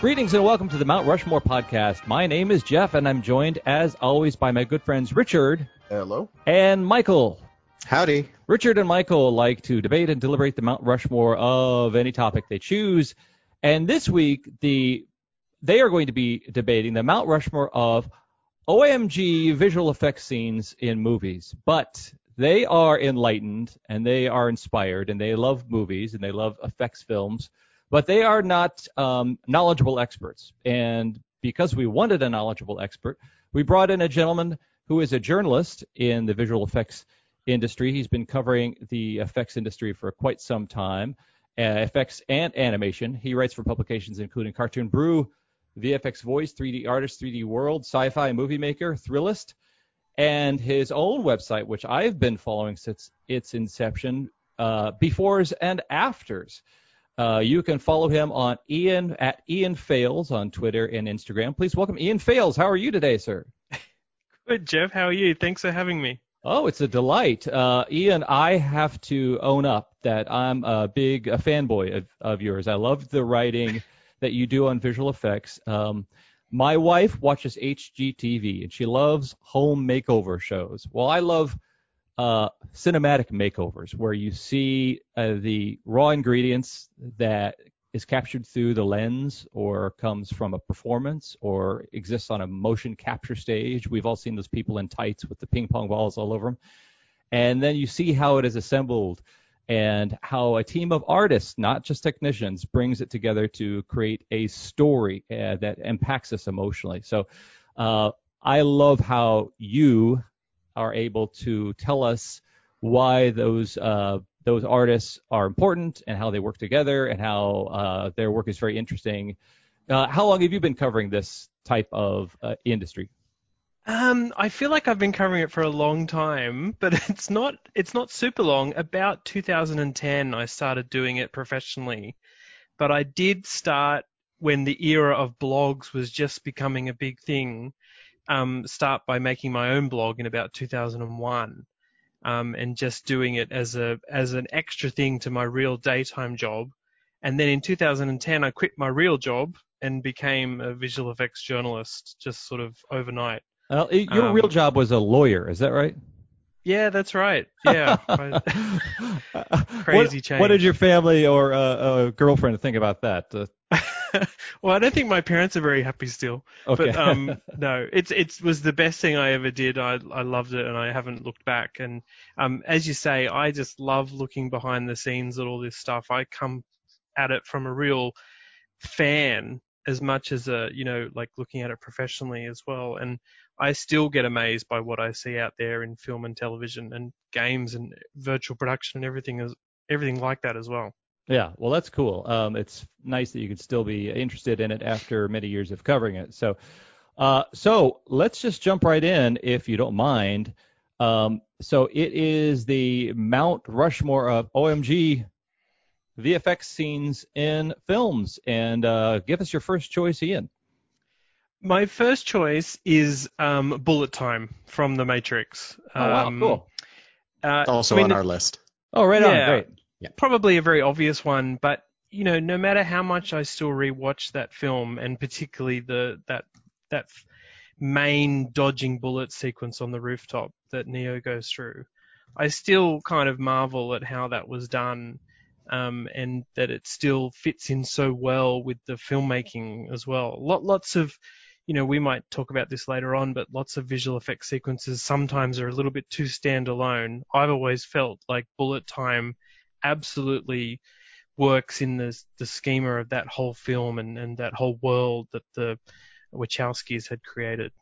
Greetings and welcome to the Mount Rushmore podcast. My name is Jeff, and I'm joined, as always, by my good friends Richard Hello. and Michael. Howdy. Richard and Michael like to debate and deliberate the Mount Rushmore of any topic they choose. And this week, the they are going to be debating the Mount Rushmore of OMG visual effects scenes in movies. But they are enlightened and they are inspired and they love movies and they love effects films, but they are not um, knowledgeable experts. And because we wanted a knowledgeable expert, we brought in a gentleman who is a journalist in the visual effects industry. He's been covering the effects industry for quite some time, uh, effects and animation. He writes for publications including Cartoon Brew, VFX Voice, 3D Artist, 3D World, Sci-Fi Movie Maker, Thrillist, and his own website, which I've been following since its inception, uh, befores and afters. Uh, you can follow him on Ian at Ian Failes on Twitter and Instagram. Please welcome Ian Failes. How are you today, sir? Good, Jeff. How are you? Thanks for having me. Oh, it's a delight. Uh, Ian, I have to own up that I'm a big a fanboy of, of yours. I love the writing that you do on visual effects. Um, my wife watches HGTV and she loves home makeover shows. Well, I love uh, cinematic makeovers where you see uh, the raw ingredients that is captured through the lens or comes from a performance or exists on a motion capture stage. We've all seen those people in tights with the ping pong balls all over them. And then you see how it is assembled and how a team of artists, not just technicians, brings it together to create a story uh, that impacts us emotionally. So uh, I love how you are able to tell us why those uh, those artists are important and how they work together and how uh, their work is very interesting. Uh, how long have you been covering this type of uh, industry? Um, I feel like I've been covering it for a long time, but it's not it's not super long. About 2010, I started doing it professionally, but I did start when the era of blogs was just becoming a big thing. Um, start by making my own blog in about 2001 um, and just doing it as a as an extra thing to my real daytime job. And then in 2010, I quit my real job and became a visual effects journalist, just sort of overnight. Well, your Um, real job was a lawyer, is that right? Yeah, that's right. Yeah, Crazy what, change. What did your family or uh, girlfriend think about that? Uh, well, I don't think my parents are very happy still. okay. But um, no, it's it was the best thing I ever did. I I loved it, and I haven't looked back. And um, as you say, I just love looking behind the scenes at all this stuff. I come at it from a real fan as much as a you know like looking at it professionally as well. And I still get amazed by what I see out there in film and television and games and virtual production and everything is everything like that as well. Yeah, well, that's cool. Um, it's nice that you could still be interested in it after many years of covering it. So, uh, so let's just jump right in, if you don't mind. Um, so it is the Mount Rushmore of OMG VFX scenes in films, and uh, give us your first choice, Ian. My first choice is um, Bullet Time from The Matrix. Oh wow, Um, cool. Uh, Also I mean, on our list. Oh, right on, probably a very obvious one, but you know, no matter how much I still rewatch that film, and particularly the that that main dodging bullet sequence on the rooftop that Neo goes through, I still kind of marvel at how that was done, um, and that it still fits in so well with the filmmaking as well. Lot, lots of you know, we might talk about this later on, but lots of visual effects sequences sometimes are a little bit too standalone. I've always felt like Bullet Time absolutely works in the the schema of that whole film and, and that whole world that the Wachowskis had created.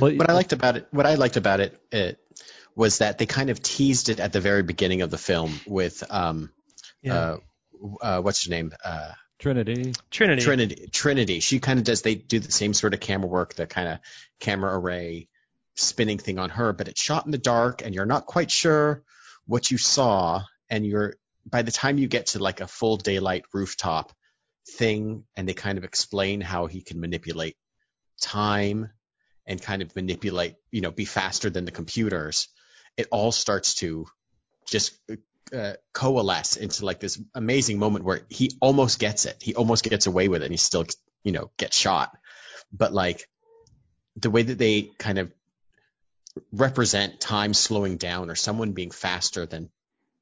Well, What I liked about it, what I liked about it, it was that they kind of teased it at the very beginning of the film with um, uh, uh, what's her name? Uh, Trinity. Trinity. Trinity. Trinity. She kind of does. They do the same sort of camera work, the kind of camera array spinning thing on her, but it's shot in the dark, and you're not quite sure what you saw, and you're by the time you get to like a full daylight rooftop thing, and they kind of explain how he can manipulate time and kind of manipulate, you know, be faster than the computers. It all starts to just uh, coalesce into like this amazing moment where he almost gets it. He almost gets away with it, and he still, you know, gets shot. But like the way that they kind of represent time slowing down or someone being faster than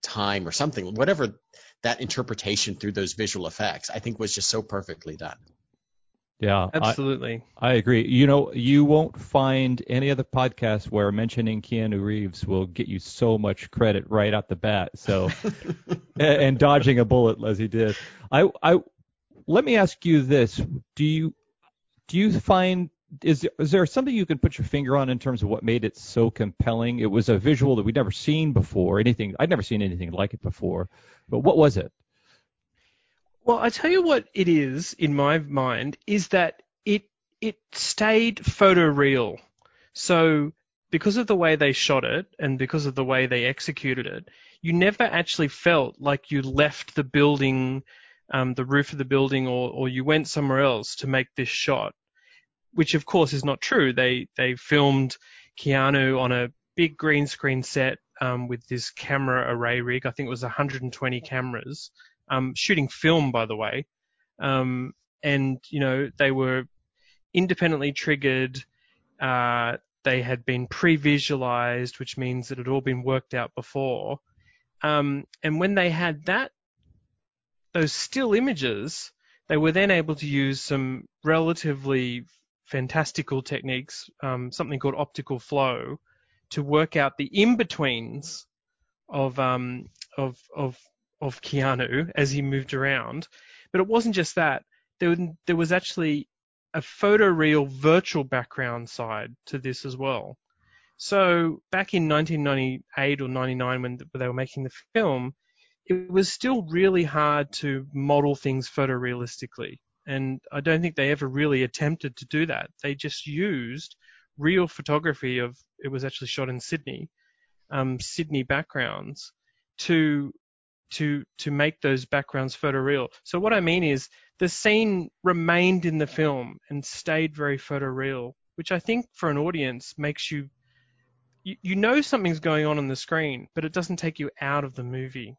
time or something, whatever that interpretation through those visual effects, I think was just so perfectly done. Yeah, absolutely. I, I, agree. You know, you won't find any other podcast where mentioning Keanu Reeves will get you so much credit right out the bat. So, and, and dodging a bullet as he did. I, I, let me ask you this: Do you, do you find is is there something you can put your finger on in terms of what made it so compelling? It was a visual that we'd never seen before. Anything I'd never seen anything like it before. But what was it? Well, I tell you what it is in my mind is that it it stayed photoreal. So because of the way they shot it and because of the way they executed it, you never actually felt like you left the building, um, the roof of the building, or, or you went somewhere else to make this shot. Which of course is not true. They they filmed Keanu on a big green screen set um, with this camera array rig. I think it was 120 cameras um, shooting film, by the way. Um, and, you know, they were independently triggered. Uh, they had been pre-visualized, which means it had all been worked out before. Um, and when they had that, those still images, they were then able to use some relatively fantastical techniques, um, something called optical flow, to work out the in-betweens of um, of of of Keanu as he moved around. But it wasn't just that. There, there was actually a photoreal virtual background side to this as well. So back in 1998 or 99 when they were making the film, it was still really hard to model things photorealistically. And I don't think they ever really attempted to do that. They just used real photography of, it was actually shot in Sydney, um, Sydney backgrounds to to to make those backgrounds photoreal. So what I mean is the scene remained in the film and stayed very photoreal, which I think for an audience makes you you, you know something's going on on the screen, but it doesn't take you out of the movie.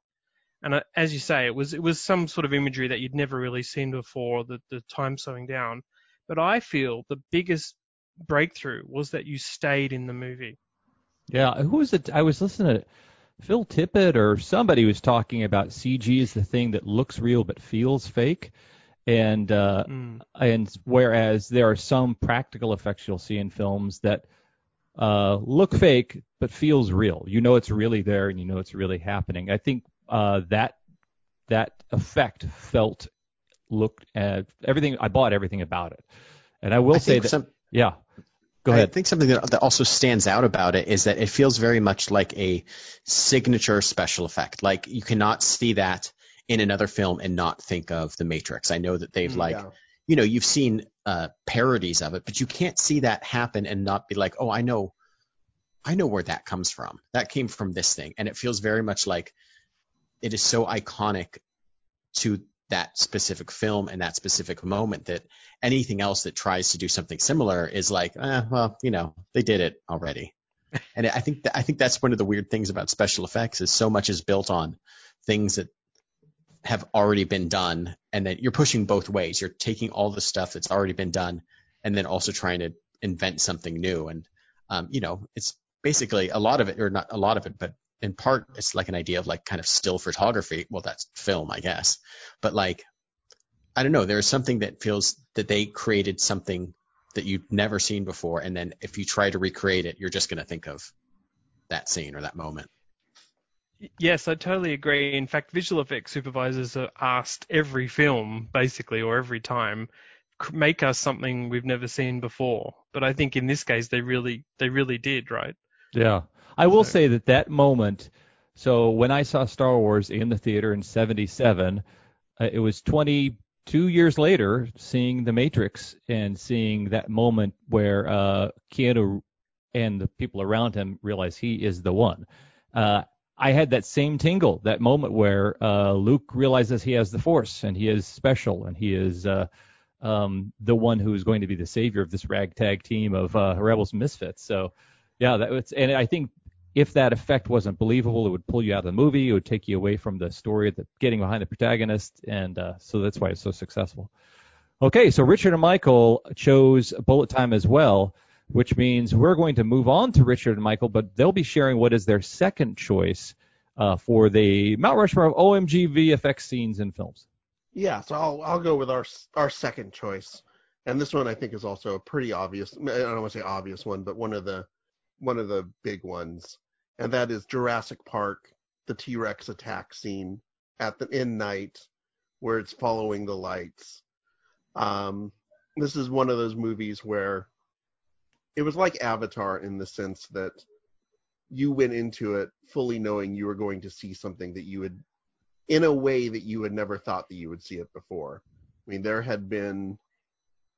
And as you say, it was it was some sort of imagery that you'd never really seen before, the the time slowing down. But I feel the biggest breakthrough was that you stayed in the movie. Yeah, who was it? I was listening to Phil Tippett or somebody was talking about CG is the thing that looks real but feels fake. And uh, mm. and whereas there are some practical effects you'll see in films that uh, look fake but feels real. You know it's really there and you know it's really happening. I think uh, that that effect felt looked at everything. I bought everything about it, and I will I say that. Some, yeah. Go ahead. I think something that, that also stands out about it is that it feels very much like a signature special effect. Like you cannot see that in another film and not think of The Matrix. I know that they've mm, like, yeah. you know, you've seen uh, parodies of it, but you can't see that happen and not be like, oh, I know, I know where that comes from. That came from this thing, and it feels very much like it is so iconic to that specific film and that specific moment that anything else that tries to do something similar is like, eh, well, you know, they did it already. and I think that, I think that's one of the weird things about special effects is so much is built on things that have already been done, and then you're pushing both ways. You're taking all the stuff that's already been done, and then also trying to invent something new. And um, you know, it's basically a lot of it, or not a lot of it, but in part it's like an idea of like kind of still photography. Well, that's film, I guess. But like, I don't know. There's something that feels that they created something that you've never seen before, and then if you try to recreate it, you're just going to think of that scene or that moment. Yes, I totally agree. In fact, visual effects supervisors are asked every film, basically, or every time, make us something we've never seen before. But I think in this case, they really, they really did, right? Yeah. I will say that that moment. So when I saw Star Wars in the theater in '77, uh, it was 22 years later seeing The Matrix and seeing that moment where uh, Keanu and the people around him realize he is the one. Uh, I had that same tingle, that moment where uh, Luke realizes he has the Force and he is special and he is uh, um, the one who is going to be the savior of this ragtag team of uh, rebels and misfits. So, yeah, that was, and I think if that effect wasn't believable, it would pull you out of the movie. It would take you away from the story, the getting behind the protagonist, and uh, so that's why it's so successful. Okay, so Richard and Michael chose Bullet Time as well, which means we're going to move on to Richard and Michael, but they'll be sharing what is their second choice uh, for the Mount Rushmore of OMG VFX scenes in films. Yeah, so I'll I'll go with our our second choice, and this one I think is also a pretty obvious. I don't want to say obvious one, but one of the one of the big ones, and that is Jurassic Park, the T Rex attack scene at the in night, where it's following the lights um, this is one of those movies where it was like Avatar in the sense that you went into it fully knowing you were going to see something that you would, in a way that you had never thought that you would see it before. I mean, there had been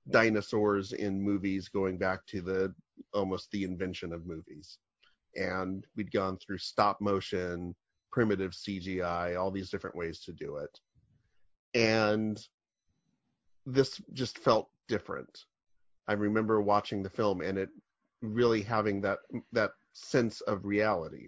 dinosaurs in movies going back to the almost the invention of movies. And we'd gone through stop motion, primitive CGI, all these different ways to do it. And this just felt different. I remember watching the film and it really having that that sense of reality.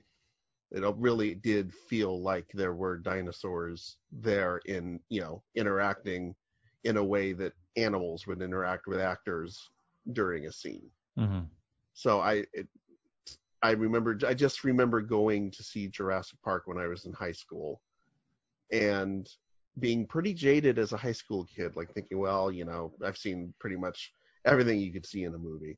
It really did feel like there were dinosaurs there in, you know, interacting in a way that animals would interact with actors during a scene. Mm-hmm. So I it, I remember I just remember going to see Jurassic Park when I was in high school and being pretty jaded as a high school kid, like thinking, well, you know, I've seen pretty much everything you could see in a movie,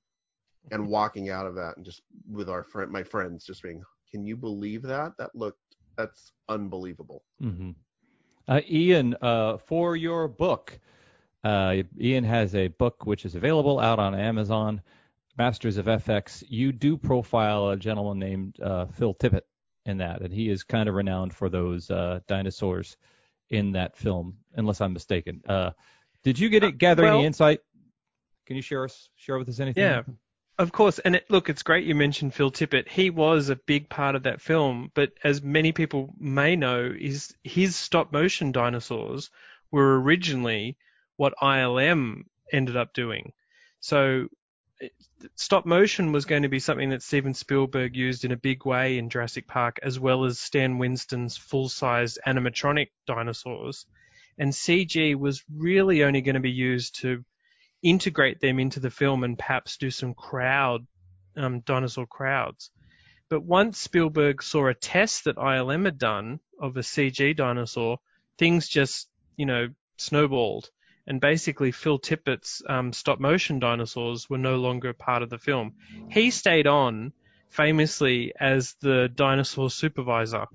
and walking out of that and just with our friend, my friends, just being, can you believe that? That looked, that's unbelievable. Mm-hmm. Uh, Ian, uh, for your book, uh, Ian has a book which is available out on Amazon, Masters of FX. You do profile a gentleman named uh, Phil Tippett in that, and he is kind of renowned for those uh, dinosaurs in that film, unless I'm mistaken. Uh, did you get it, gather well, any insight? Can you share us share with us anything? Yeah, of course. And it, look, it's great you mentioned Phil Tippett. He was a big part of that film, but as many people may know, is his stop motion dinosaurs were originally what ILM ended up doing. So stop motion was going to be something that Steven Spielberg used in a big way in Jurassic Park, as well as Stan Winston's full-sized animatronic dinosaurs. And CG was really only going to be used to integrate them into the film and perhaps do some crowd, um, dinosaur crowds. But once Spielberg saw a test that ILM had done of a CG dinosaur, things just, you know, snowballed and basically Phil Tippett's um, stop motion dinosaurs were no longer part of the film. He stayed on famously as the dinosaur supervisor,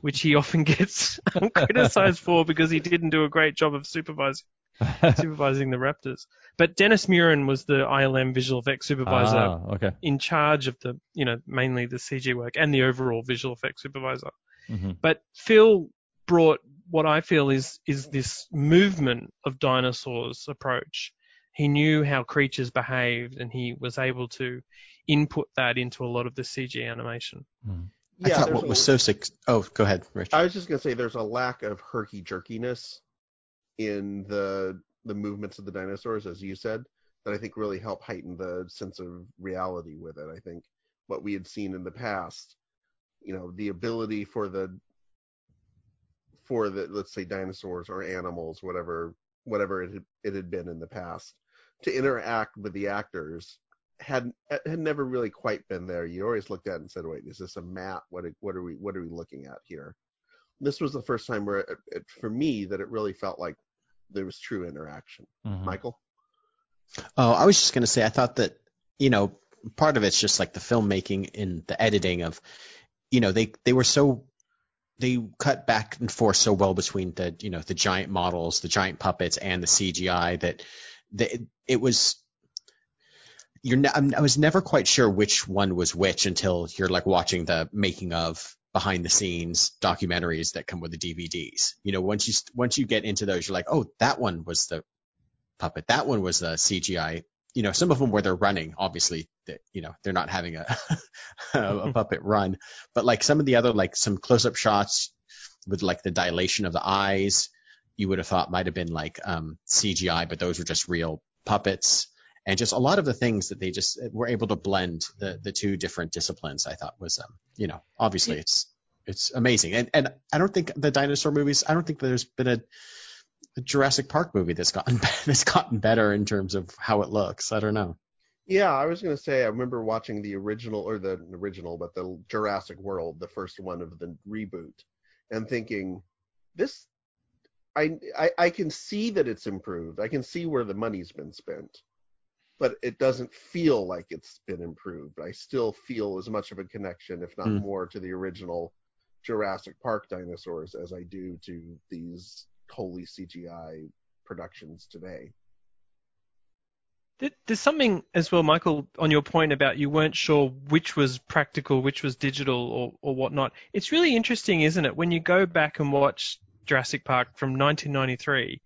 which he often gets criticized for because he didn't do a great job of supervising supervising the raptors. But Dennis Muren was the ILM visual effects supervisor ah, okay. in charge of the, you know, mainly the CG work and the overall visual effects supervisor. Mm-hmm. But Phil brought what I feel is is this movement of dinosaurs approach. He knew how creatures behaved, and he was able to input that into a lot of the CG animation. Mm. Yeah, I thought what a, was so sick. Oh, go ahead, Rich. I was just gonna say there's a lack of herky jerkiness in the the movements of the dinosaurs, as you said, that I think really help heighten the sense of reality with it. I think what we had seen in the past, you know, the ability for the for the let's say dinosaurs or animals, whatever whatever it had, it had been in the past, to interact with the actors had had never really quite been there. You always looked at it and said, "Wait, is this a map? What what are we what are we looking at here?" This was the first time where, it, it, for me, that it really felt like there was true interaction. Mm-hmm. Michael. Oh, I was just going to say, I thought that you know part of it's just like the filmmaking in the editing of, you know, they they were so they cut back and forth so well between the you know the giant models, the giant puppets, and the CGI that the, it was. You're ne- I was never quite sure which one was which until you're like watching the making of behind the scenes documentaries that come with the DVDs. You know, once you once you get into those, you're like, oh, that one was the puppet, that one was the CGI you know, some of them where they're running, obviously, you know, they're not having a, a puppet run, but like some of the other, like some close-up shots with like the dilation of the eyes, you would have thought might have been like um, CGI, but those were just real puppets. and just a lot of the things that they just were able to blend the the two different disciplines. I thought was, um, you know, obviously it's it's amazing, and and I don't think the dinosaur movies. I don't think there's been a, a Jurassic Park movie that's gotten that's gotten better in terms of how it looks. I don't know. Yeah, I was gonna say I remember watching the original or the original, but the Jurassic World, the first one of the reboot, and thinking this I, I I can see that it's improved. I can see where the money's been spent. But it doesn't feel like it's been improved. I still feel as much of a connection, if not Mm. more, to the original Jurassic Park dinosaurs as I do to these wholly CGI productions today. There's something as well, Michael, on your point about you weren't sure which was practical, which was digital, or, or whatnot. It's really interesting, isn't it, when you go back and watch Jurassic Park from 1993,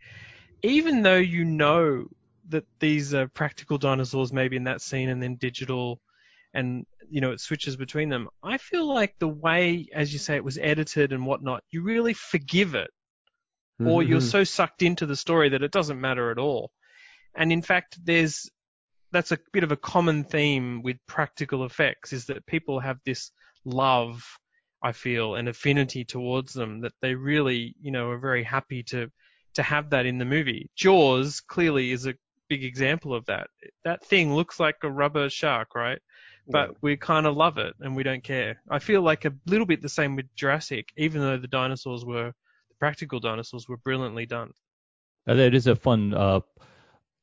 even though you know that these are practical dinosaurs maybe in that scene and then digital and you know it switches between them i feel like the way as you say it was edited and whatnot you really forgive it or you're Mhm. so sucked into the story that it doesn't matter at all. And in fact, there's that's a bit of a common theme with practical effects is that people have this love, I feel, and affinity towards them that they really, you know, are very happy to to have that in the movie. Jaws clearly is a big example of that. That thing looks like a rubber shark, right? But Yeah. we kind of love it and we don't care. I feel like a little bit the same with Jurassic, even though the dinosaurs were the practical dinosaurs were brilliantly done. Uh, that is a fun uh,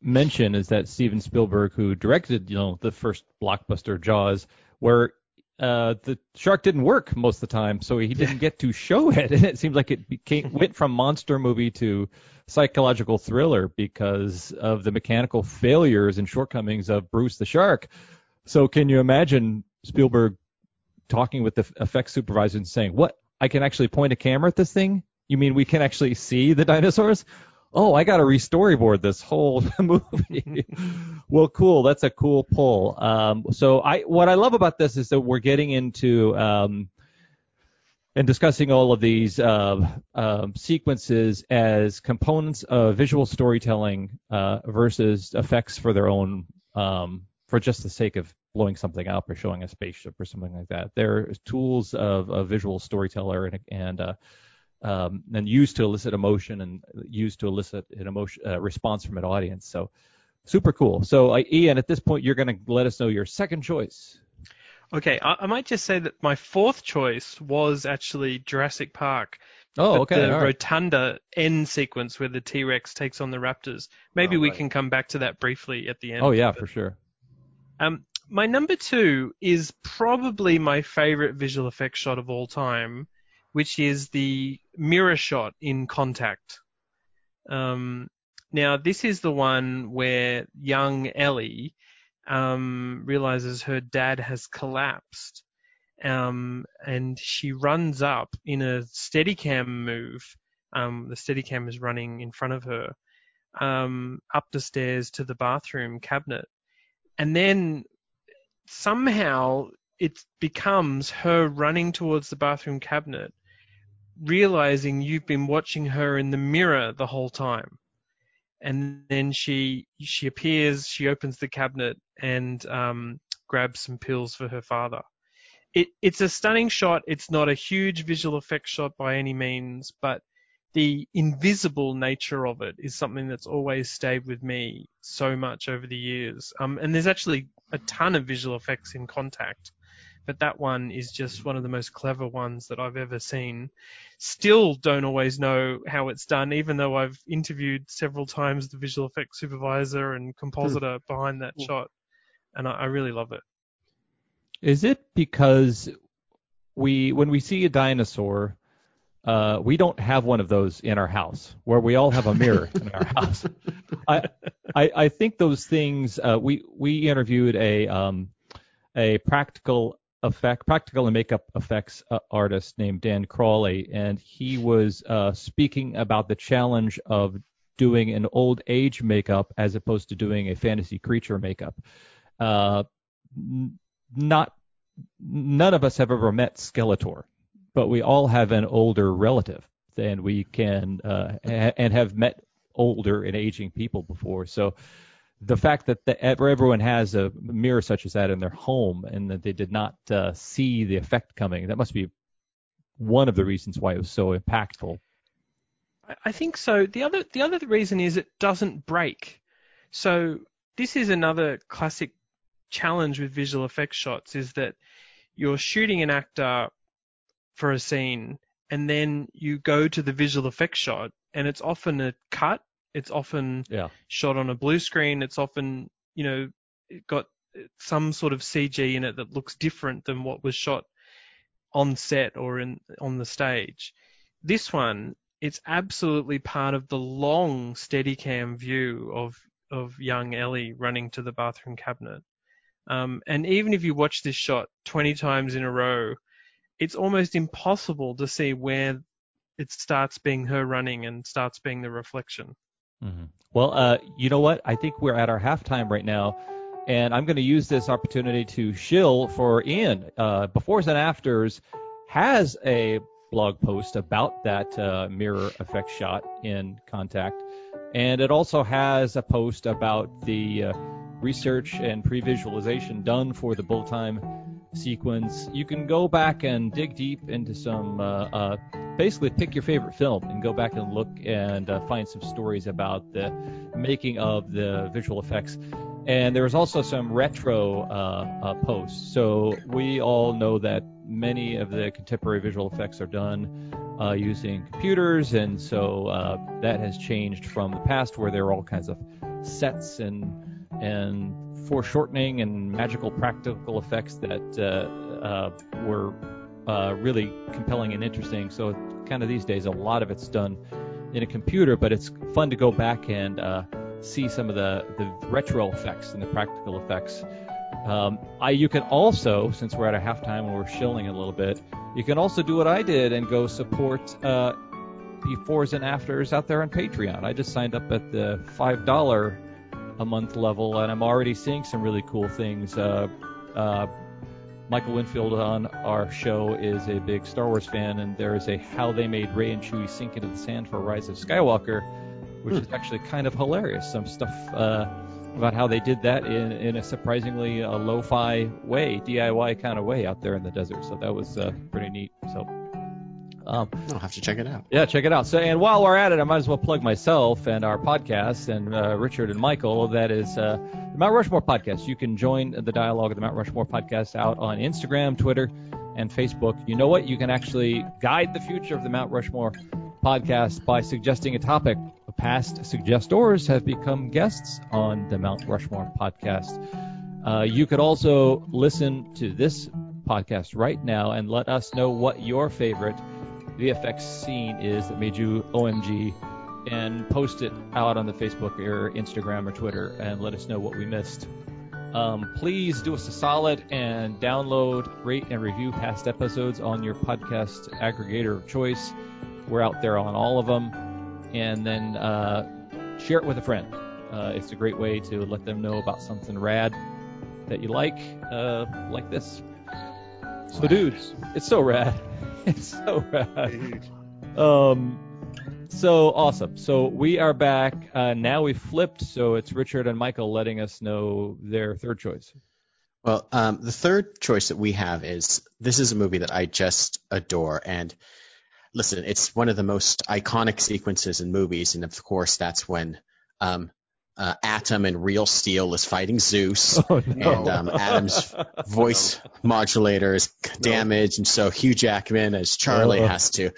mention is that Steven Spielberg, who directed you know the first blockbuster Jaws, where uh, the shark didn't work most of the time, so he didn't get to show it, and it seems like it became went from monster movie to psychological thriller because of the mechanical failures and shortcomings of Bruce the shark. So can you imagine Spielberg talking with the effects supervisor and saying, "What? I can actually point a camera at this thing? You mean we can actually see the dinosaurs?" Oh, I got to re-storyboard this whole movie. well, cool. That's a cool pull. Um, so I, what I love about this is that we're getting into um, and discussing all of these uh, um, sequences as components of visual storytelling uh, versus effects for their own, um, for just the sake of blowing something up or showing a spaceship or something like that. They're tools of a visual storyteller and, and uh, um, and used to elicit emotion and used to elicit an emotion uh, response from an audience. So super cool. So uh, Ian, at this point, you're going to let us know your second choice. Okay, I, I might just say that my fourth choice was actually Jurassic Park. Oh, okay. The right. rotunda end sequence where the T Rex takes on the raptors. Maybe Oh, we right. can come back to that briefly at the end. Oh yeah, for sure. Um, my number two is probably my favorite visual effects shot of all time, which is the mirror shot in Contact. Um, now, this is the one where young Ellie um, realizes her dad has collapsed, um, and she runs up in a Steadicam move. Um, the Steadicam is running in front of her um, up the stairs to the bathroom cabinet, and then somehow it becomes her running towards the bathroom cabinet, realizing you've been watching her in the mirror the whole time. And then she she appears, she opens the cabinet and um, grabs some pills for her father. It, it's a stunning shot. It's not a huge visual effects shot by any means, but the invisible nature of it is something that's always stayed with me so much over the years. Um, and there's actually a ton of visual effects in Contact, but that one is just one of the most clever ones that I've ever seen. Still don't always know how it's done, even though I've interviewed several times the visual effects supervisor and compositor behind that Hmm. shot, and I, I really love it. Is it because we when we see a dinosaur, uh, we don't have one of those in our house where we all have a mirror in our house? I, I I think those things. Uh, we we interviewed a um, a practical effect, practical and makeup effects uh, artist named Dan Crawley, and he was uh, speaking about the challenge of doing an old age makeup as opposed to doing a fantasy creature makeup. Uh, not none of us have ever met Skeletor, but we all have an older relative, and we can uh, and have met older and aging people before. So the fact that the, everyone has a mirror such as that in their home and that they did not uh, see the effect coming, that must be one of the reasons why it was so impactful. I think so. The other the other reason is it doesn't break. So this is another classic challenge with visual effects shots is that you're shooting an actor for a scene and then you go to the visual effects shot and it's often a cut it's often Yeah. shot on a blue screen it's often you know got some sort of cg in it that looks different than what was shot on set or in on the stage this one it's absolutely part of the long steadicam view of of young Ellie running to the bathroom cabinet um, and even if you watch this shot 20 times in a row, it's almost impossible to see where it starts being her running and starts being the reflection. Mm-hmm. Well, uh, you know what? I think we're at our halftime right now, and I'm going to use this opportunity to shill for Ian. Uh, Befores and Afters has a blog post about that uh, mirror effect shot in Contact, and it also has a post about the uh, research and pre-visualization done for the Bullet Time sequence. You can go back and dig deep into some, uh, uh, basically pick your favorite film and go back and look and uh, find some stories about the making of the visual effects. And there was also some retro uh, uh, posts. So we all know that many of the contemporary visual effects are done uh, using computers, and so uh, that has changed from the past where there were all kinds of sets and and foreshortening and magical practical effects that uh, uh, were uh, really compelling and interesting. So kind of these days, a lot of it's done in a computer, but it's fun to go back and see some of the, the retro effects and the practical effects. Um, I, you can also, since we're at a halftime and we're shilling a little bit, you can also do what I did and go support uh, befores and afters out there on Patreon. I just signed up at the five dollar a month level, and I'm already seeing some really cool things. Uh, uh, Michael Winfield on our show is a big Star Wars fan, and there is a how they made Rey and Chewie sink into the sand for Rise of Skywalker, which is actually kind of hilarious. Some stuff uh, about how they did that in, in a surprisingly uh, lo-fi way, DIY kind of way out there in the desert. So that was uh, pretty neat. So. Um, I'll have to check it out. yeah, check it out. So, and while we're at it, I might as well plug myself and our podcast and uh, Richard and Michael. That is uh, the Mount Rushmore podcast. You can join the dialogue of the Mount Rushmore podcast out on Instagram, Twitter, and Facebook. You know what? You can actually guide the future of the Mount Rushmore podcast by suggesting a topic. Past suggestors have become guests on the Mount Rushmore podcast. Uh, you could also listen to this podcast right now and let us know what your favorite VFX scene is that made you OMG and post it out on the Facebook or Instagram or Twitter and let us know what we missed. Um, please do us a solid and download, rate, and review past episodes on your podcast aggregator of choice. We're out there on all of them. And then uh, share it with a friend. Uh, it's a great way to let them know about something rad that you like, uh, like this. So, dudes, it's so rad. It's so rad. Um, so awesome. So we are back. Uh, now we've flipped. So it's Richard and Michael letting us know their third choice. Well, um, the third choice that we have is this is a movie that I just adore. And listen, it's one of the most iconic sequences in movies. And of course, that's when um, uh, Atom and Real Steel is fighting Zeus. Oh, And um, Atom's voice modulator is damaged. And so Hugh Jackman, as Charlie, Oh. has to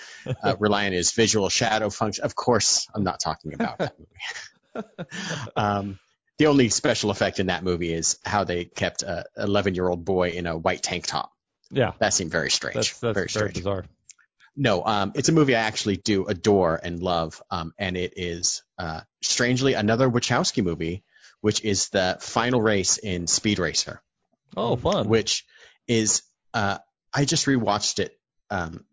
uh, rely on his visual shadow function. Of course, I'm not talking about that movie. um, the only special effect in that movie is how they kept a 11 year old boy in a white tank top. Yeah, That seemed very strange. that's that's very very, strange. bizarre. No, um, it's a movie I actually do adore and love, um, and it is uh, strangely another Wachowski movie, which is the final race in Speed Racer, Oh, fun. which is uh, I just rewatched it um,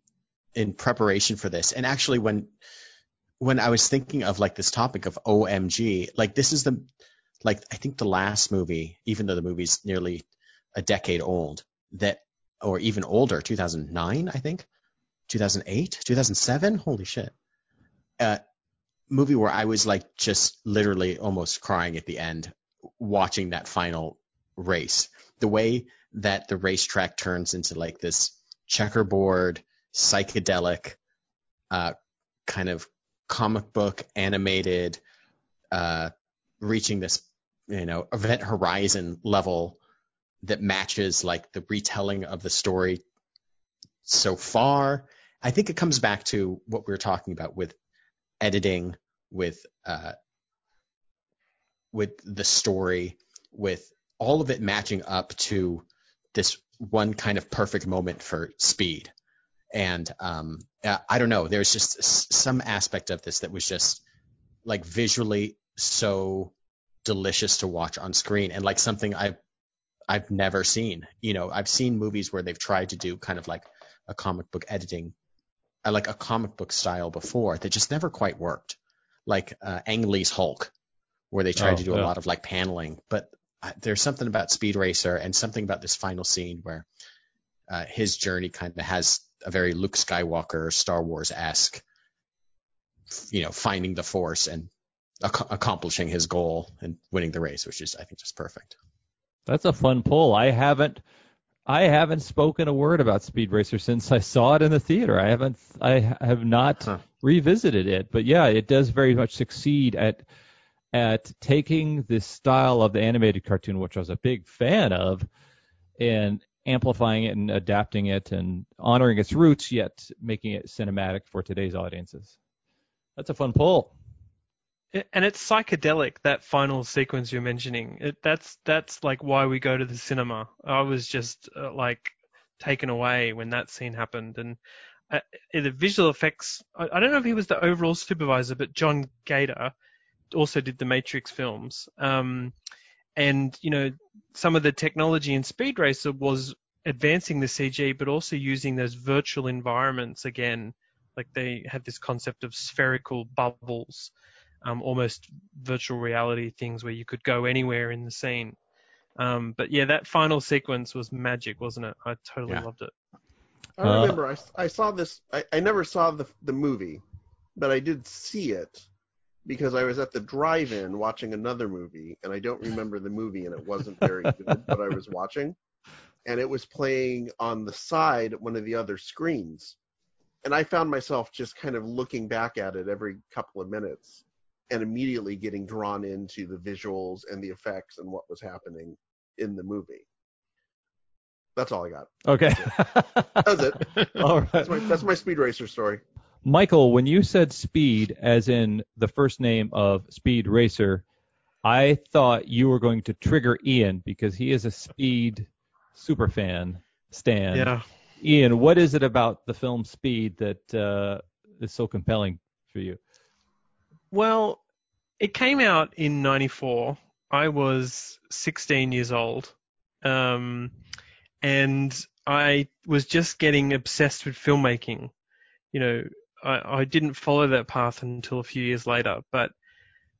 in preparation for this, and actually when when I was thinking of like this topic of OMG, like this is the like I think the last movie, even though the movie's nearly a decade old, that or even older, 2009, I think. 2008, 2007. Holy shit! Uh, movie where I was like just literally almost crying at the end watching that final race. The way that the racetrack turns into like this checkerboard, psychedelic, uh, kind of comic book animated, uh, reaching this, you know, event horizon level that matches like the retelling of the story so far. I think it comes back to what we were talking about with editing, with uh, with the story, with all of it matching up to this one kind of perfect moment for speed. And um, I don't know, there's just some aspect of this that was just like visually so delicious to watch on screen and like something I've I've never seen. You know, I've seen movies where they've tried to do kind of like a comic book editing, uh, like a comic book style before that just never quite worked. Like uh, Ang Lee's Hulk, where they tried Oh, to do yeah. a lot of like paneling, but I, there's something about Speed Racer and something about this final scene where uh, his journey kind of has a very Luke Skywalker, Star Wars esque, you know, finding the Force and ac- accomplishing his goal and winning the race, which is I think just perfect. That's a fun pull. I haven't I haven't spoken a word about Speed Racer since I saw it in the theater. I haven't I have not Huh. revisited it. But yeah, it does very much succeed at at taking the style of the animated cartoon, which I was a big fan of, and amplifying it and adapting it and honoring its roots, yet making it cinematic for today's audiences. That's a fun pull. And it's psychedelic that final sequence you're mentioning. It, that's that's like why we go to the cinema. I was just uh, like taken away when that scene happened. And uh, the visual effects I, I don't know if he was the overall supervisor but John Gaeta also did the matrix films. Um, and you know some of the technology in speed racer was advancing the cg but also using those virtual environments again. Like they had this concept of spherical bubbles um, almost virtual reality things where you could go anywhere in the scene. Um, but yeah, that final sequence was magic, wasn't it? I totally Yeah. loved it. I Uh, remember I, I saw this. I, I never saw the the movie, but I did see it because I was at the drive-in watching another movie, and I don't remember the movie, and it wasn't very good. But I was watching, and it was playing on the side one of the other screens, and I found myself just kind of looking back at it every couple of minutes, and immediately getting drawn into the visuals and the effects and what was happening in the movie. That's all I got. Okay. That's it. All right. That's my that's my speed racer story. Michael, when you said speed, as in the first name of Speed Racer, I thought you were going to trigger Ian because he is a Speed super fan. Stan. Yeah. Ian, what is it about the film Speed that uh, is so compelling for you? Well, it came out in '94. I was 16 years old, um, and I was just getting obsessed with filmmaking. You know, I, I didn't follow that path until a few years later, but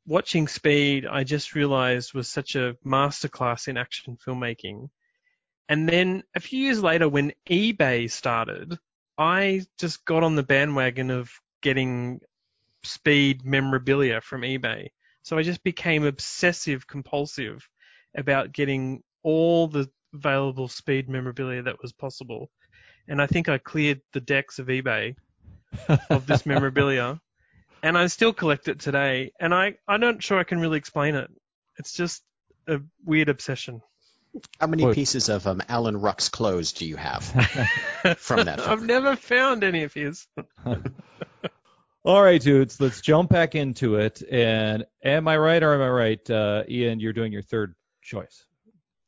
watching Speed, I just realized was such a masterclass in action filmmaking. And then a few years later, when eBay started, I just got on the bandwagon of getting speed memorabilia from eBay. So I just became obsessive compulsive about getting all the available speed memorabilia that was possible. And I think I cleared the decks of eBay of this memorabilia. And I still collect it today. And I, I'm not sure I can really explain it. It's just a weird obsession. How many What? pieces of um, Alan Ruck's clothes do you have from that? I've never found any of his. All right, dudes, let's jump back into it. And am I right or am I right, uh, Ian? You're doing your third choice.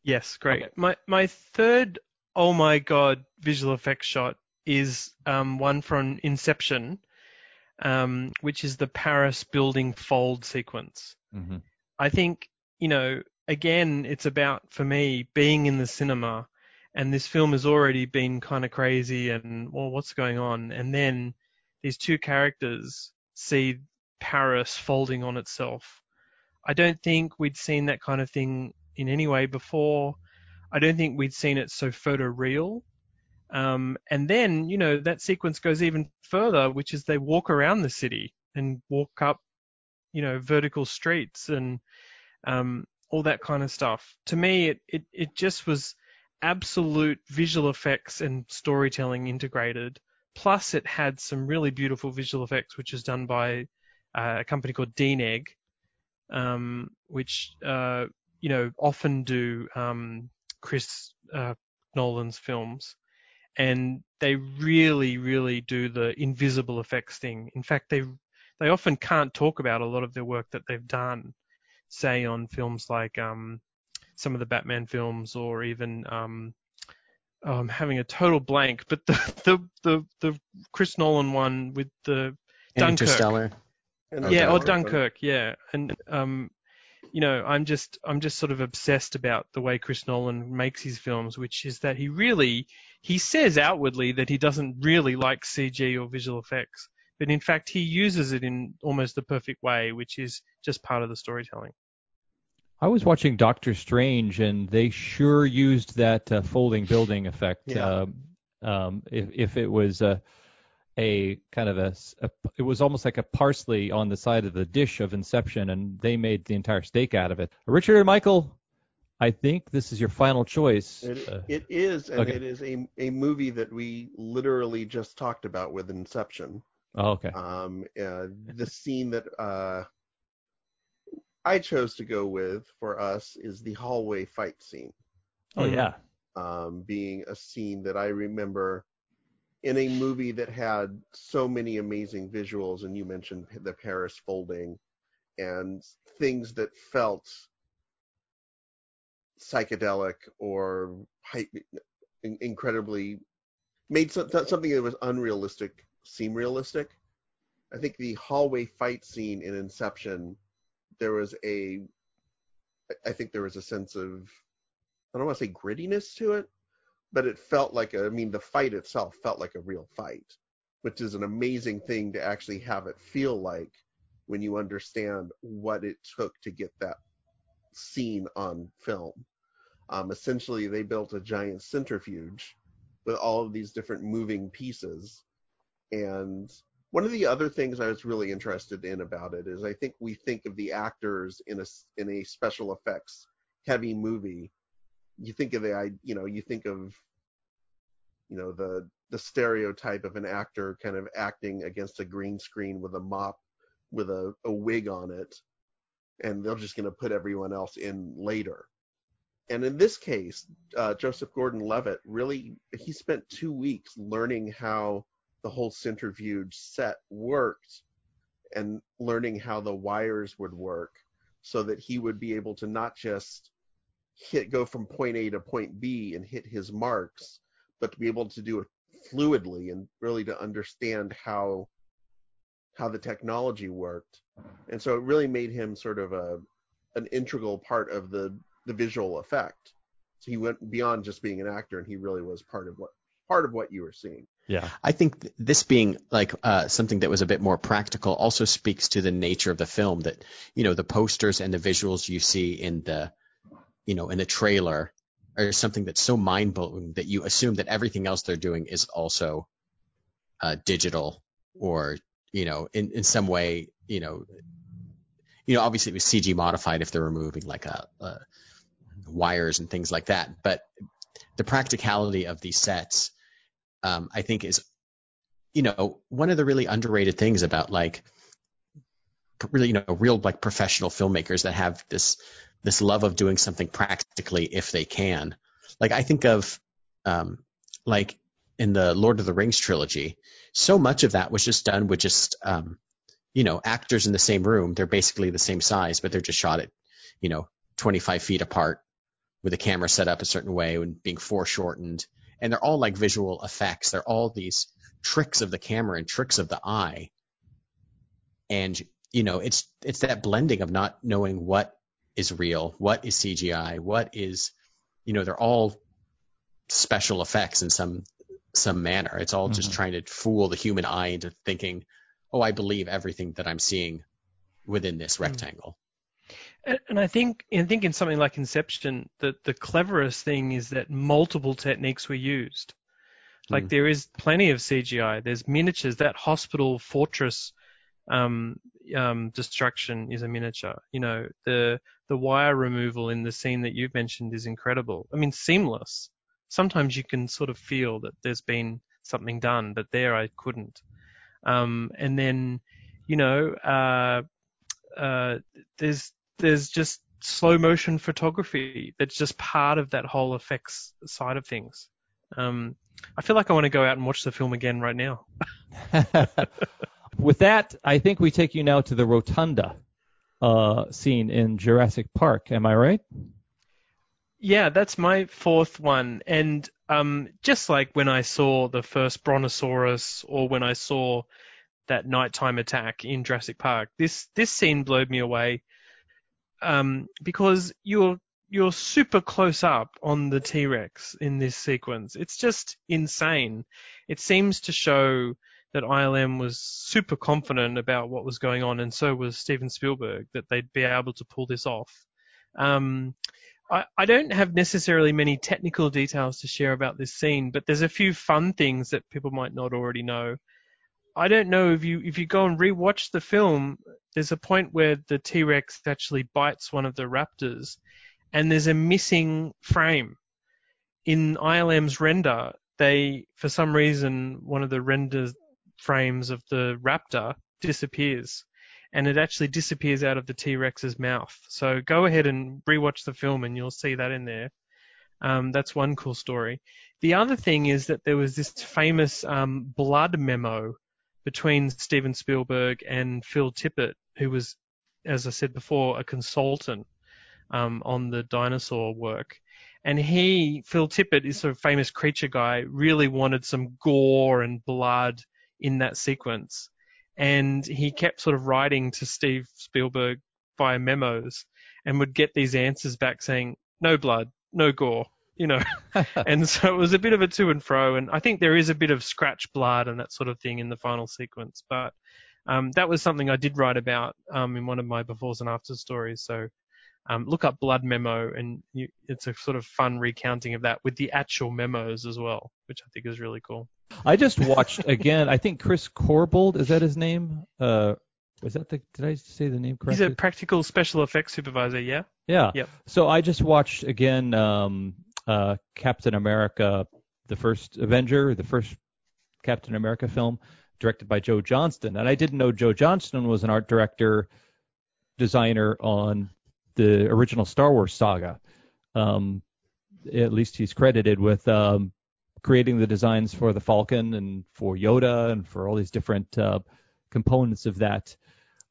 Yes, great. Okay. My my third oh my god visual effects shot is um, one from Inception, um, which is the Paris building fold sequence. Mm-hmm. I think you know again it's about for me being in the cinema, and this film has already been kind of crazy and well what's going on, and then these two characters see Paris folding on itself. I don't think we'd seen that kind of thing in any way before. I don't think we'd seen it so photoreal. Um, and then, you know, that sequence goes even further, which is they walk around the city and walk up, you know, vertical streets and um, all that kind of stuff. To me, it, it, it just was absolute visual effects and storytelling integrated. Plus, it had some really beautiful visual effects, which was done by uh, a company called DNEG, um, which uh, you know often do um, Chris uh, Nolan's films, and they really, really do the invisible effects thing. In fact, they they often can't talk about a lot of their work that they've done, say on films like um, some of the Batman films or even um, I'm having a total blank, but the the the, the Chris Nolan one with the Dunkirk. Interstellar. And yeah, or Dunkirk. Dunkirk, yeah, and um, you know, I'm just I'm just sort of obsessed about the way Chris Nolan makes his films, which is that he really he says outwardly that he doesn't really like CG or visual effects, but in fact he uses it in almost the perfect way, which is just part of the storytelling. I was watching Doctor Strange, and they sure used that uh, folding building effect. Yeah. Um, um, if, if it was a, a kind of a, it was almost like a parsley on the side of the dish of Inception, and they made the entire steak out of it. Richard and Michael, I think this is your final choice. It, Uh, it is, and okay. it is a a movie that we literally just talked about with Inception. oh, okay. Um, uh, the scene that uh, I chose to go with for us is the hallway fight scene, oh yeah. um, being a scene that I remember in a movie that had so many amazing visuals, and you mentioned the Paris folding and things that felt psychedelic or hype, in- incredibly made some, something that was unrealistic seem realistic. I think the hallway fight scene in Inception, there was a, I think there was a sense of, I don't want to say grittiness to it, but it felt like a, I mean, the fight itself felt like a real fight, which is an amazing thing to actually have it feel like when you understand what it took to get that scene on film. Um, essentially, they built a giant centrifuge with all of these different moving pieces. And one of the other things I was really interested in about it is I think we think of the actors in a in a special effects heavy movie. You think of the I you know you think of you know the the stereotype of an actor kind of acting against a green screen with a mop with a, a wig on it and they're just going to put everyone else in later. And in this case, uh, Joseph Gordon-Levitt really he spent two weeks learning how the whole centrifuge set worked and learning how the wires would work so that he would be able to not just hit go from point A to point B and hit his marks, but to be able to do it fluidly and really to understand how how the technology worked. And so it really made him sort of a an integral part of the the visual effect. So he went beyond just being an actor and he really was part of what part of what you were seeing. Yeah. I think th- this being like uh, something that was a bit more practical also speaks to the nature of the film. That you know the posters and the visuals you see in the you know in the trailer are something that's so mind blowing that you assume that everything else they're doing is also uh, digital or you know in in some way you know you know obviously it was CG modified if they're removing like a, a wires and things like that, but the practicality of these sets um, I think is, you know, one of the really underrated things about like really, you know, real like professional filmmakers that have this this love of doing something practically if they can. Like I think of um, like in the Lord of the Rings trilogy, so much of that was just done with just um, you know actors in the same room. They're basically the same size, but they're just shot at you know 25 feet apart with a camera set up a certain way and being foreshortened and they're all like visual effects. They're all these tricks of the camera and tricks of the eye. And you know, it's it's that blending of not knowing what is real, what is CGI, what is you know, they're all special effects in some some manner. It's all just Mhm. trying to fool the human eye into thinking, "Oh, I believe everything that I'm seeing within this rectangle." And, I think I think in something like Inception, the the cleverest thing is that multiple techniques were used. Like Mm. there is plenty of CGI. There's miniatures. That hospital fortress um, um, destruction is a miniature. You know, the the wire removal in the scene that you've mentioned is incredible. I mean, seamless. Sometimes you can sort of feel that there's been something done, but there I couldn't. Um, and then, you know, uh, uh, there's there's just slow motion photography that's just part of that whole effects side of things. Um, I feel like I want to go out and watch the film again right now. With that, I think we take you now to the rotunda uh, scene in Jurassic Park. Am I right? Yeah, that's my fourth one. And um, just like when I saw the first Brontosaurus or when I saw that nighttime attack in Jurassic Park, this this scene blew me away um, because you're you're super close up on the T-Rex in this sequence. It's just insane. It seems to show that ILM was super confident about what was going on, and so was Steven Spielberg that they'd be able to pull this off. Um, I, I don't have necessarily many technical details to share about this scene, but there's a few fun things that people might not already know. I don't know if you if you go and rewatch the film, there's a point where the T-Rex actually bites one of the raptors, and there's a missing frame. In ILM's render, they for some reason one of the render frames of the raptor disappears, and it actually disappears out of the T-Rex's mouth. So go ahead and rewatch the film, and you'll see that in there. Um, that's one cool story. The other thing is that there was this famous um, blood memo between Steven Spielberg and Phil Tippett, who was, as I said before, a consultant um, on the dinosaur work. And he, Phil Tippett, is sort of famous creature guy, really wanted some gore and blood in that sequence. And he kept sort of writing to Steve Spielberg via memos and would get these answers back saying, no blood, no gore, you know. and so it was a bit of a to and fro. And I think there is a bit of scratch blood and that sort of thing in the final sequence. But um, that was something I did write about um, in one of my befores and afters stories. So um, look up Blood Memo, and you, it's a sort of fun recounting of that with the actual memos as well, which I think is really cool. I just watched again. I think Chris Corbould is that his name? Uh, was that the? Did I say the name correctly? He's a practical special effects supervisor. Yeah. Yeah. Yep. So I just watched again um, uh, Captain America, the first Avenger, the first Captain America film, directed by Joe Johnston, and I didn't know Joe Johnston was an art director, designer on the original Star Wars saga. Um, at least he's credited with um, creating the designs for the Falcon and for Yoda and for all these different uh, components of that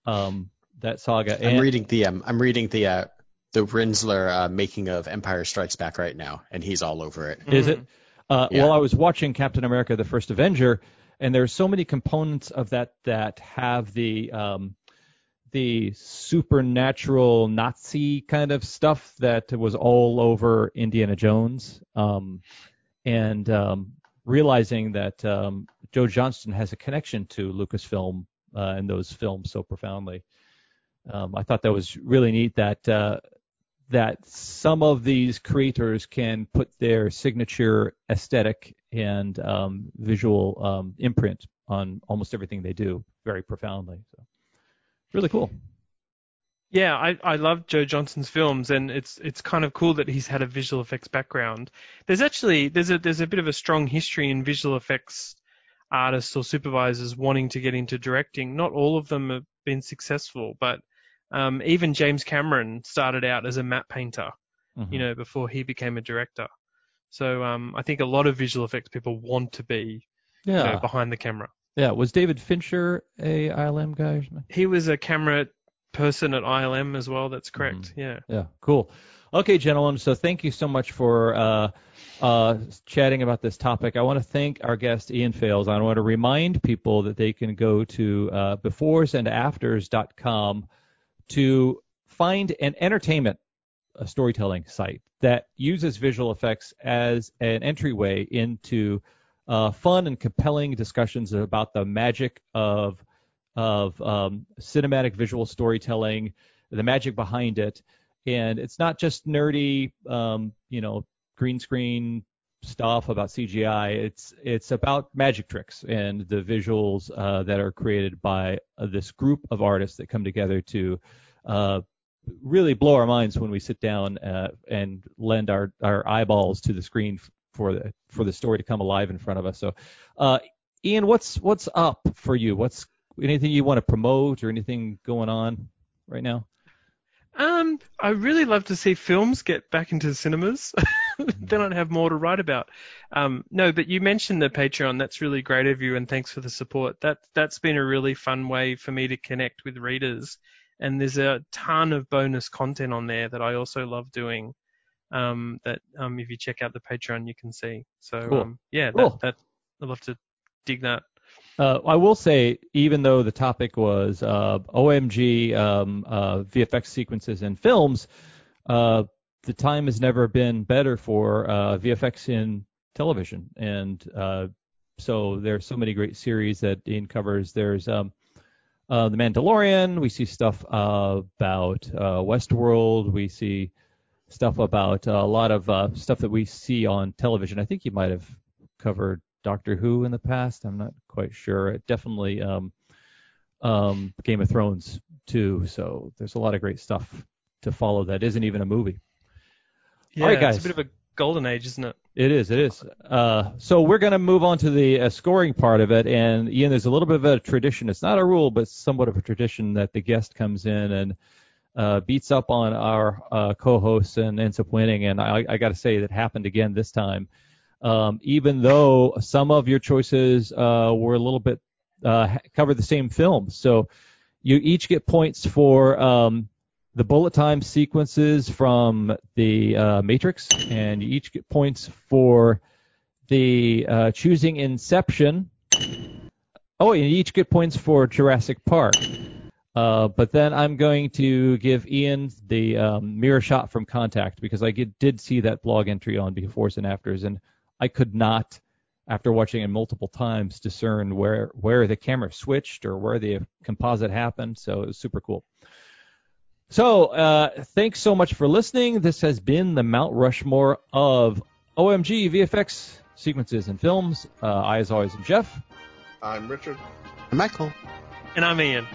um, that saga. I'm and, reading the um, I'm reading the uh, the Rinzler uh, making of Empire Strikes Back right now, and he's all over it. Is it? Uh, yeah. Well, I was watching Captain America: The First Avenger, and there's so many components of that that have the um, the supernatural Nazi kind of stuff that was all over Indiana Jones, um, and um, realizing that um, Joe Johnston has a connection to Lucasfilm uh, and those films so profoundly. Um, I thought that was really neat that uh, that some of these creators can put their signature aesthetic and um, visual um, imprint on almost everything they do very profoundly. So really cool. Yeah, I, I love Joe Johnston's films, and it's it's kind of cool that he's had a visual effects background. There's actually there's a there's a bit of a strong history in visual effects artists or supervisors wanting to get into directing. Not all of them have been successful, but um, even James Cameron started out as a matte painter, mm-hmm. you know, before he became a director. So um, I think a lot of visual effects people want to be yeah. you know, behind the camera. Yeah, was David Fincher a ILM guy? He was a camera person at ILM as well. That's correct. Mm-hmm. Yeah. Yeah. Cool. Okay, gentlemen. So thank you so much for uh, uh, chatting about this topic. I want to thank our guest Ian Failes. I want to remind people that they can go to uh, beforesandafters.com to find an entertainment a storytelling site that uses visual effects as an entryway into uh, fun and compelling discussions about the magic of of um, cinematic visual storytelling, the magic behind it, and it's not just nerdy, um, you know, green screen stuff about CGI. It's it's about magic tricks and the visuals uh, that are created by uh, this group of artists that come together to uh, really blow our minds when we sit down uh, and lend our, our eyeballs to the screen for the for the story to come alive in front of us. So, uh, Ian, what's what's up for you? What's anything you want to promote or anything going on right now? Um, I really love to see films get back into cinemas. then I'd have more to write about. Um, no, but you mentioned the Patreon. That's really great of you, and thanks for the support. That that's been a really fun way for me to connect with readers. And there's a ton of bonus content on there that I also love doing. Um, that um, if you check out the Patreon, you can see. So Cool. um, yeah, Cool. that, that I'd love to dig that. Uh, I will say, even though the topic was uh, OMG um, uh, VFX sequences in films, uh, the time has never been better for uh, VFX in television, and uh, so there's so many great series that Dean covers. There's um, uh, The Mandalorian. We see stuff about uh, Westworld. We see stuff about a lot of uh, stuff that we see on television. I think you might have covered Doctor Who in the past. I'm not quite sure. It definitely um, um, Game of Thrones too. So there's a lot of great stuff to follow that isn't even a movie. Yeah, right, guys. it's a bit of a golden age, isn't it? It is. It is. Uh, so we're going to move on to the uh, scoring part of it. And Ian, there's a little bit of a tradition. It's not a rule, but somewhat of a tradition that the guest comes in and uh, beats up on our uh, co-hosts and ends up winning. And I, I got to say that happened again this time. Um, even though some of your choices uh, were a little bit uh, covered the same films, so you each get points for um, the bullet time sequences from the uh, Matrix, and you each get points for the uh, choosing Inception. Oh, and you each get points for Jurassic Park. Uh, but then I'm going to give Ian the um, mirror shot from Contact because I get, did see that blog entry on befores and afters, and I could not, after watching it multiple times, discern where where the camera switched or where the composite happened. So it was super cool. So, uh, thanks so much for listening. This has been the Mount Rushmore of OMG VFX sequences and films. Uh, I, as always, am Jeff. I'm Richard. I'm Michael. And I'm Ian.